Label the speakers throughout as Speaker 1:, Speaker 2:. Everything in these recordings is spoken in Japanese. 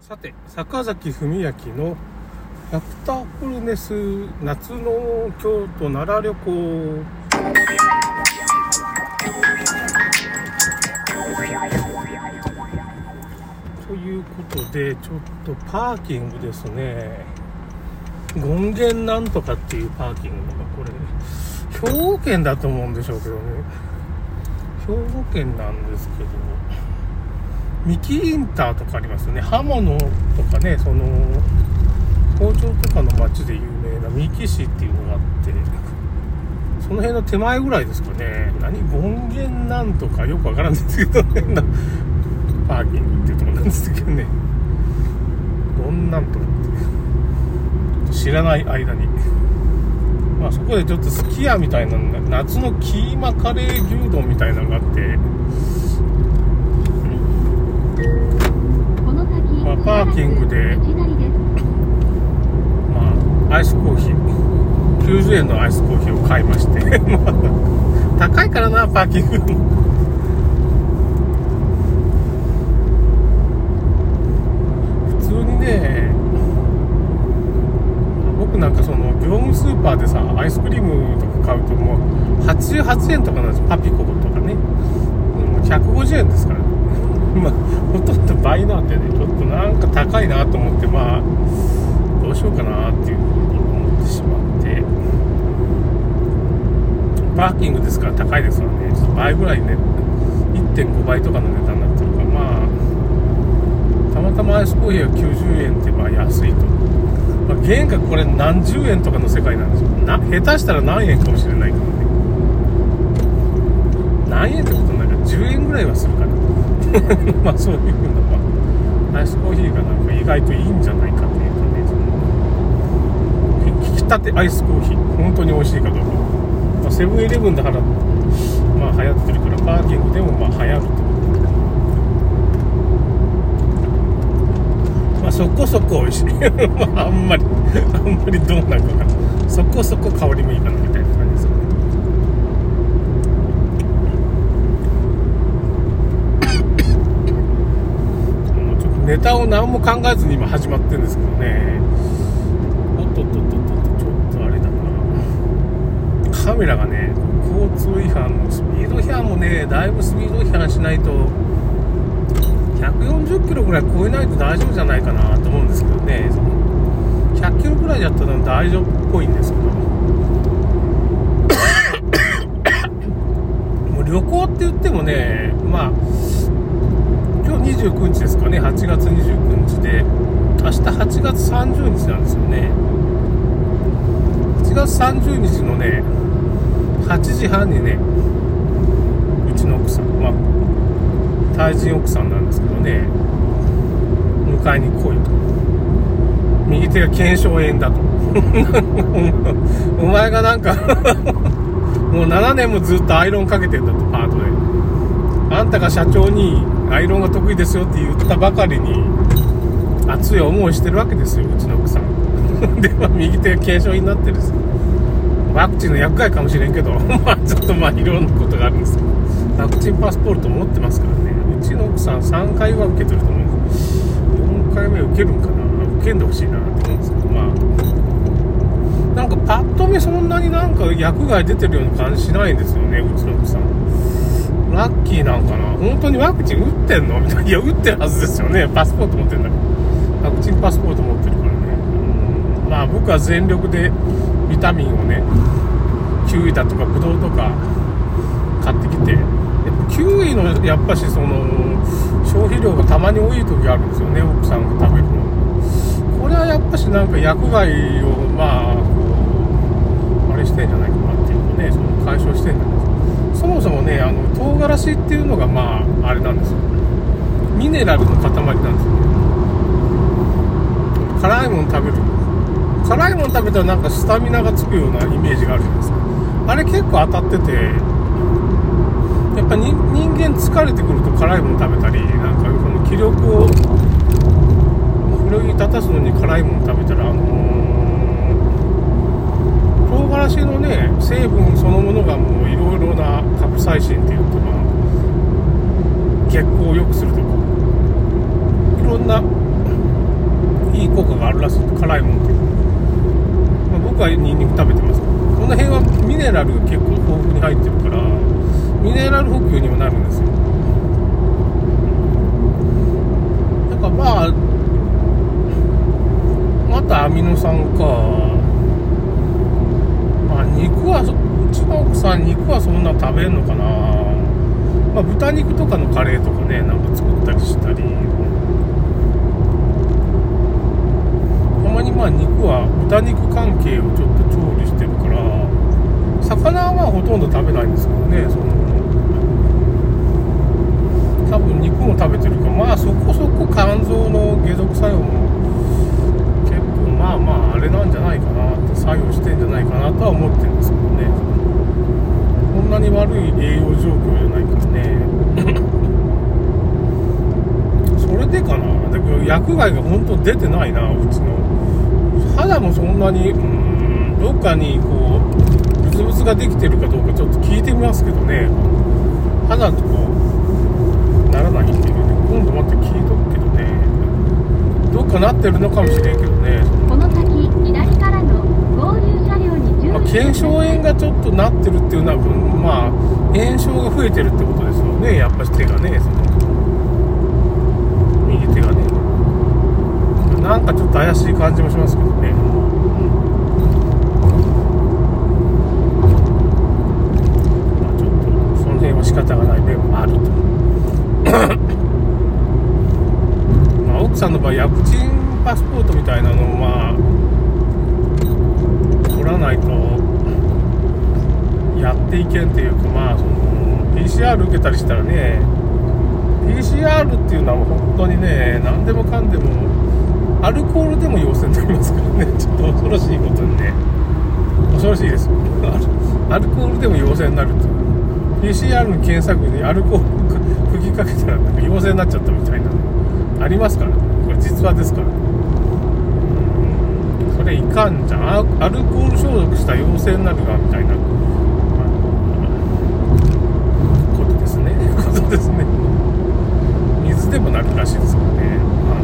Speaker 1: さて坂崎文明の「アフターフルネス夏の京都奈良旅行」ということでちょっとパーキングですね。権現なんとかっていうパーキングがこれ兵庫県だと思うんでしょうけどね。兵庫県なんですけど三木インターとかありますよね。刃物とかねその包丁とかの町で有名な三木市っていうのがあってその辺の手前ぐらいですかね。何権現なんとかよくわからんですけどねパーキングっていうとこなんですけどね。権なんとかって知らない間に。まあそこでちょっとすき家みたいな夏のキーマカレー牛丼みたいなのがあってパーキングで、まあ、アイスコーヒー、90円のアイスコーヒーを買いまして、高いからな、パーキング。普通にね、僕なんかその業務スーパーでさ、アイスクリームとか買うともう88円とかなんですよ、パピコとかね。150円ですからね。まあ、ほとんど倍なんでね、ちょっとなんか高いなと思って、まあ、どうしようかなっていうふうに思ってしまって、パーキングですから高いですよね、ちょっと倍ぐらいね、1.5倍とかの値段になってるから、まあ、たまたまアイスコーヒーが90円ってまあ安いと。まあ、原価これ何十円とかの世界なんですよ。な、下手したら何円かもしれないけどね。何円ってことにないから10円ぐらいはするかな。まあそういうふうな、アイスコーヒーがなんか意外といいんじゃないかっていうかね、その、引き立てアイスコーヒー、本当に美味しいかどうか。まあ、セブンイレブンで払っまあ流行ってるから、パーキングでもまあ流行ると。まあそこそこ美味しい。まああんまり、あんまりどうなんかな。そこそこ香りもいいかなみたいな感じですよね。ネタを何も考えずに今始まってるんですけどね。おっとっとっとっとちょっとあれだな。カメラがね交通違反のスピード違反もねだいぶスピード違反しないと140キロぐらい超えないと大丈夫じゃないかなと思うんですけどね。100キロぐらいだったら大丈夫っぽいんですけど。もう旅行って言ってもねまあ29日ですかね、8月29日で、明日8月30日なんですよね。8月30日のね、8時半にね、うちの奥さん、まあ、対人奥さんなんですけどね、迎えに来いと。右手が腱鞘炎だと。お前がなんかもう7年もずっとアイロンかけてんだと、パートで。あんたが社長にアイロンが得意ですよって言ったばかりに熱い思いしてるわけですようちの奥さん。では右手が軽症になってですワクチンの薬害かもしれんけどまあちょっとまあいろんなことがあるんです。けどワクチンパスポート持ってますからね。うちの奥さん3回は受けてると思うんです。4回目受けるんかな。受けんでほしいなって思うんですけど。まあなんかパッと見そんなになんか薬害出てるような感じしないんですよねうちの奥さん。ラッキーなんかな？本当にワクチン打ってんの？みたいな。いや、打ってるはずですよね。パスポート持ってるんだから。ワクチンパスポート持ってるからね。うんまあ僕は全力でビタミンをね、キウイだとかブドウとか買ってきて、キウイのやっぱしその消費量がたまに多い時あるんですよね、奥さんが食べるの。これはやっぱしなんか薬害をまあ、こう、あれしてんじゃないかなっていうかね、その解消してんじゃないですか。そもそもね、あの、唐辛子っていうのが、まあ、あれなんですよ。ミネラルの塊なんですよね。辛いもの食べる。辛いもの食べたらなんかスタミナがつくようなイメージがあるじゃないですか。あれ結構当たってて、やっぱ人間疲れてくると辛いもの食べたり、なんかこの気力を奮い立たすのに辛いもの食べたら、あのー、唐辛子のね、成分そのものがもういろいろなカプサイシンっていうか、まあ、血行を良くするとか、いろんないい効果があるらしい。辛いもんって、まあ、僕はニンニク食べてますけど。この辺はミネラルが結構豊富に入ってるからミネラル補給にもなるんですよ。だからまあまたアミノ酸か。まあ肉はうちの奥さん肉はそんな食べんのかな。まあ豚肉とかのカレーとかねなんか作ったりしたり。たまにまあ肉は豚肉関係をちょっと調理してるから魚はほとんど食べないんですけどねその多分肉も食べてるからまあそこそこ肝臓の解毒作用も結構まあまああれなんじゃないかなって作用してんじゃないかなとは思ってるんですけどね。んなに悪い栄養状況じゃないからね。それでかな。だけど薬害が本当出てないなうちの。肌もそんなにうんどっかにこうブツブツができてるかどうかちょっと聞いてみますけどね。肌とこうならないっていうね。今度また聞いとくけどね。どっかなってるのかもしれんけどね
Speaker 2: この先左からの合流車両
Speaker 1: 腱鞘炎がちょっとなってるっていうのは、まあ、炎症が増えてるってことですよね、やっぱし手がね、その右手がね。なんかちょっと怪しい感じもしますけどね。まあ、ちょっと、その辺は仕方がない面もあると。まあ、奥さんの場合、ワクチンパスポートみたいなのを、まあ、らないとやっていけんっていうかまあその PCR 受けたりしたらね PCR っていうのは本当にね何でもかんでもアルコールでも陽性になりますからね。ちょっと恐ろしいことにね。恐ろしいです アルコールでも陽性になるっていう。PCR の検索にアルコール吹き かけたらなんか陽性になっちゃったみたいなありますから。ねこれ実話ですから。それいかんじゃん。アルコール消毒した陽性になるがみたいな、まあことですね。ことですね。水でもなるらしいですからね、ま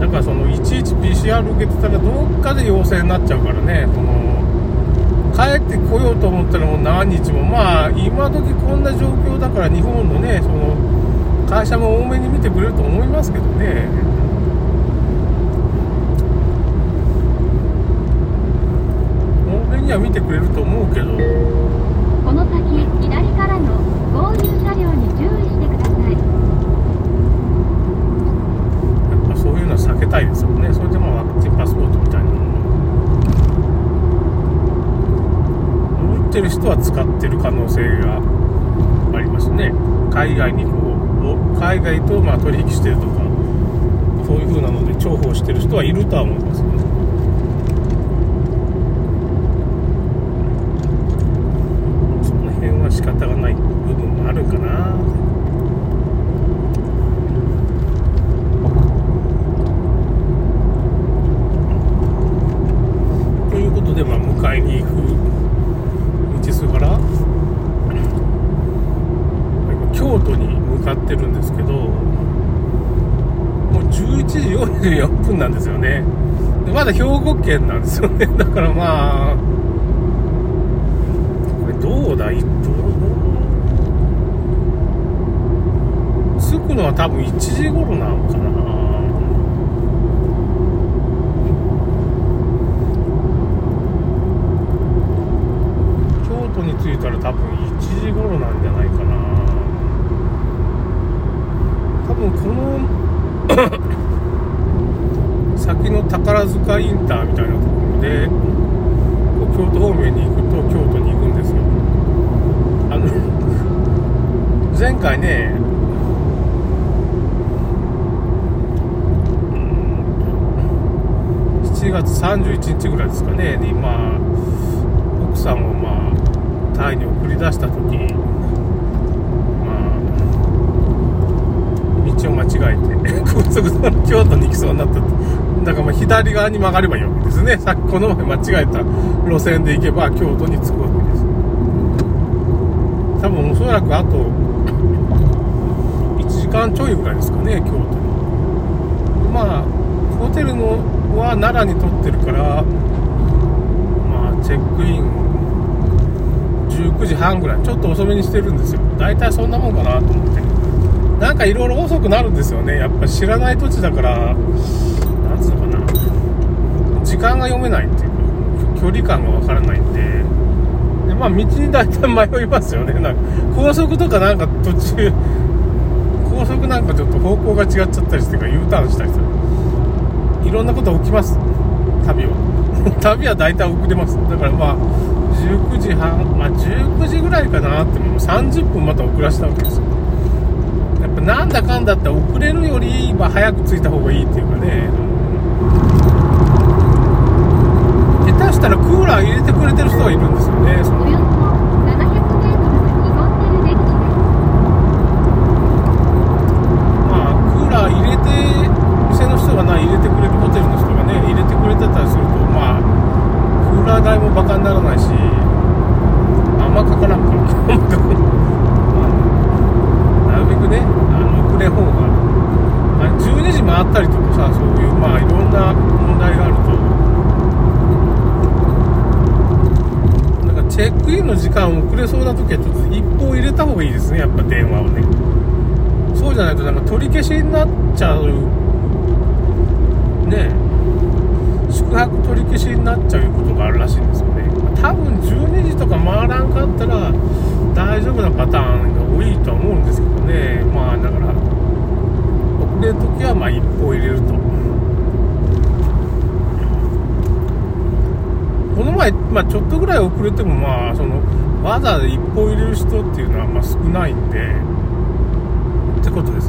Speaker 1: あだからそのいちいち PCR 受けてたらどっかで陽性になっちゃうからね。その帰ってこようと思ったらもう何日もまあ今時こんな状況だから日本のねその会社も多めに見てくれると思いますけどね多めには見てくれると思うけど。
Speaker 2: この先左からの合流車両に注意してください。
Speaker 1: やっぱそういうのは避けたいですよね。それでまあワクチンパスポートみたいなの。を打ってる人は使ってる可能性がありますね。海外にこう海外とまあ取引してるとかそういう風なので重宝してる人はいるとは思いますよねその辺は仕方がない部分もあるかな。ということで、まあ、迎えに行く道すがら京都に向かってるんですけどもう11時44分なんですよね。まだ兵庫県なんですよね。だからまあだいどう着くのは多分1時頃なのかな。京都に着いたら多分1時頃なんじゃないかな。多分この 先の宝塚インターみたいなところで京都方面に行くと京都に行くんですよあの前回ねうーんと7月31日ぐらいですかね。にまあ奥さんをまあタイに送り出した時まあ道を間違えて高速道路京都に行きそうになっただからまあ左側に曲がればいいわけですね。さっきこの前間違えた路線で行けば京都に着くわけです。多分おそらくあと1時間ちょいぐらいですかね京都に。まあホテルのは奈良に取ってるからまあチェックイン19時半ぐらいちょっと遅めにしてるんですよ。大体そんなもんかなと思って。なんかいろいろ遅くなるんですよね。やっぱ知らない土地だからなんつうのかな。時間が読めないっていうか距離感がわからないんで。まあ道に大体迷いますよね。なんか高速とかなんか途中高速なんかちょっと方向が違っちゃったりしてか U ターンしたりする。いろんなこと起きます。旅は。旅は大体遅れます。だからまあ19時半まあ19時ぐらいかなってもう。30分また遅らせたわけですよ。やっぱなんだかんだって遅れるより、まあ、早く着いた方がいいっていうかね。下手したらクーラー入れてくれてる人がいるんですよねその
Speaker 2: およそ 700m 先ゴンテル出口です。
Speaker 1: まあクーラー入れて店の人がな入れてくれるホテルの人がね入れてくれてたりするとまあクーラー代もバカにならないしあんまかからんからあんまかからんまあなるべくねあの遅れん方があ12時回ったりとかさそういうまあいろんな問題があると。なんかチェックインの時間遅れそうな時はちょっと一報入れた方がいいですねやっぱ電話をね。そうじゃないとなんか取り消しになっちゃう。ね。宿泊取り消しになっちゃうことがあるらしいんですよね。多分12時とか回らんかったら大丈夫なパターンが多いとは思うんですけどね。まあだから遅れる時はまあ一歩入れると。この前、まあ、ちょっとぐらい遅れてもまあそのわざわざ一歩入れる人っていうのはまあ少ないんで。ってことです。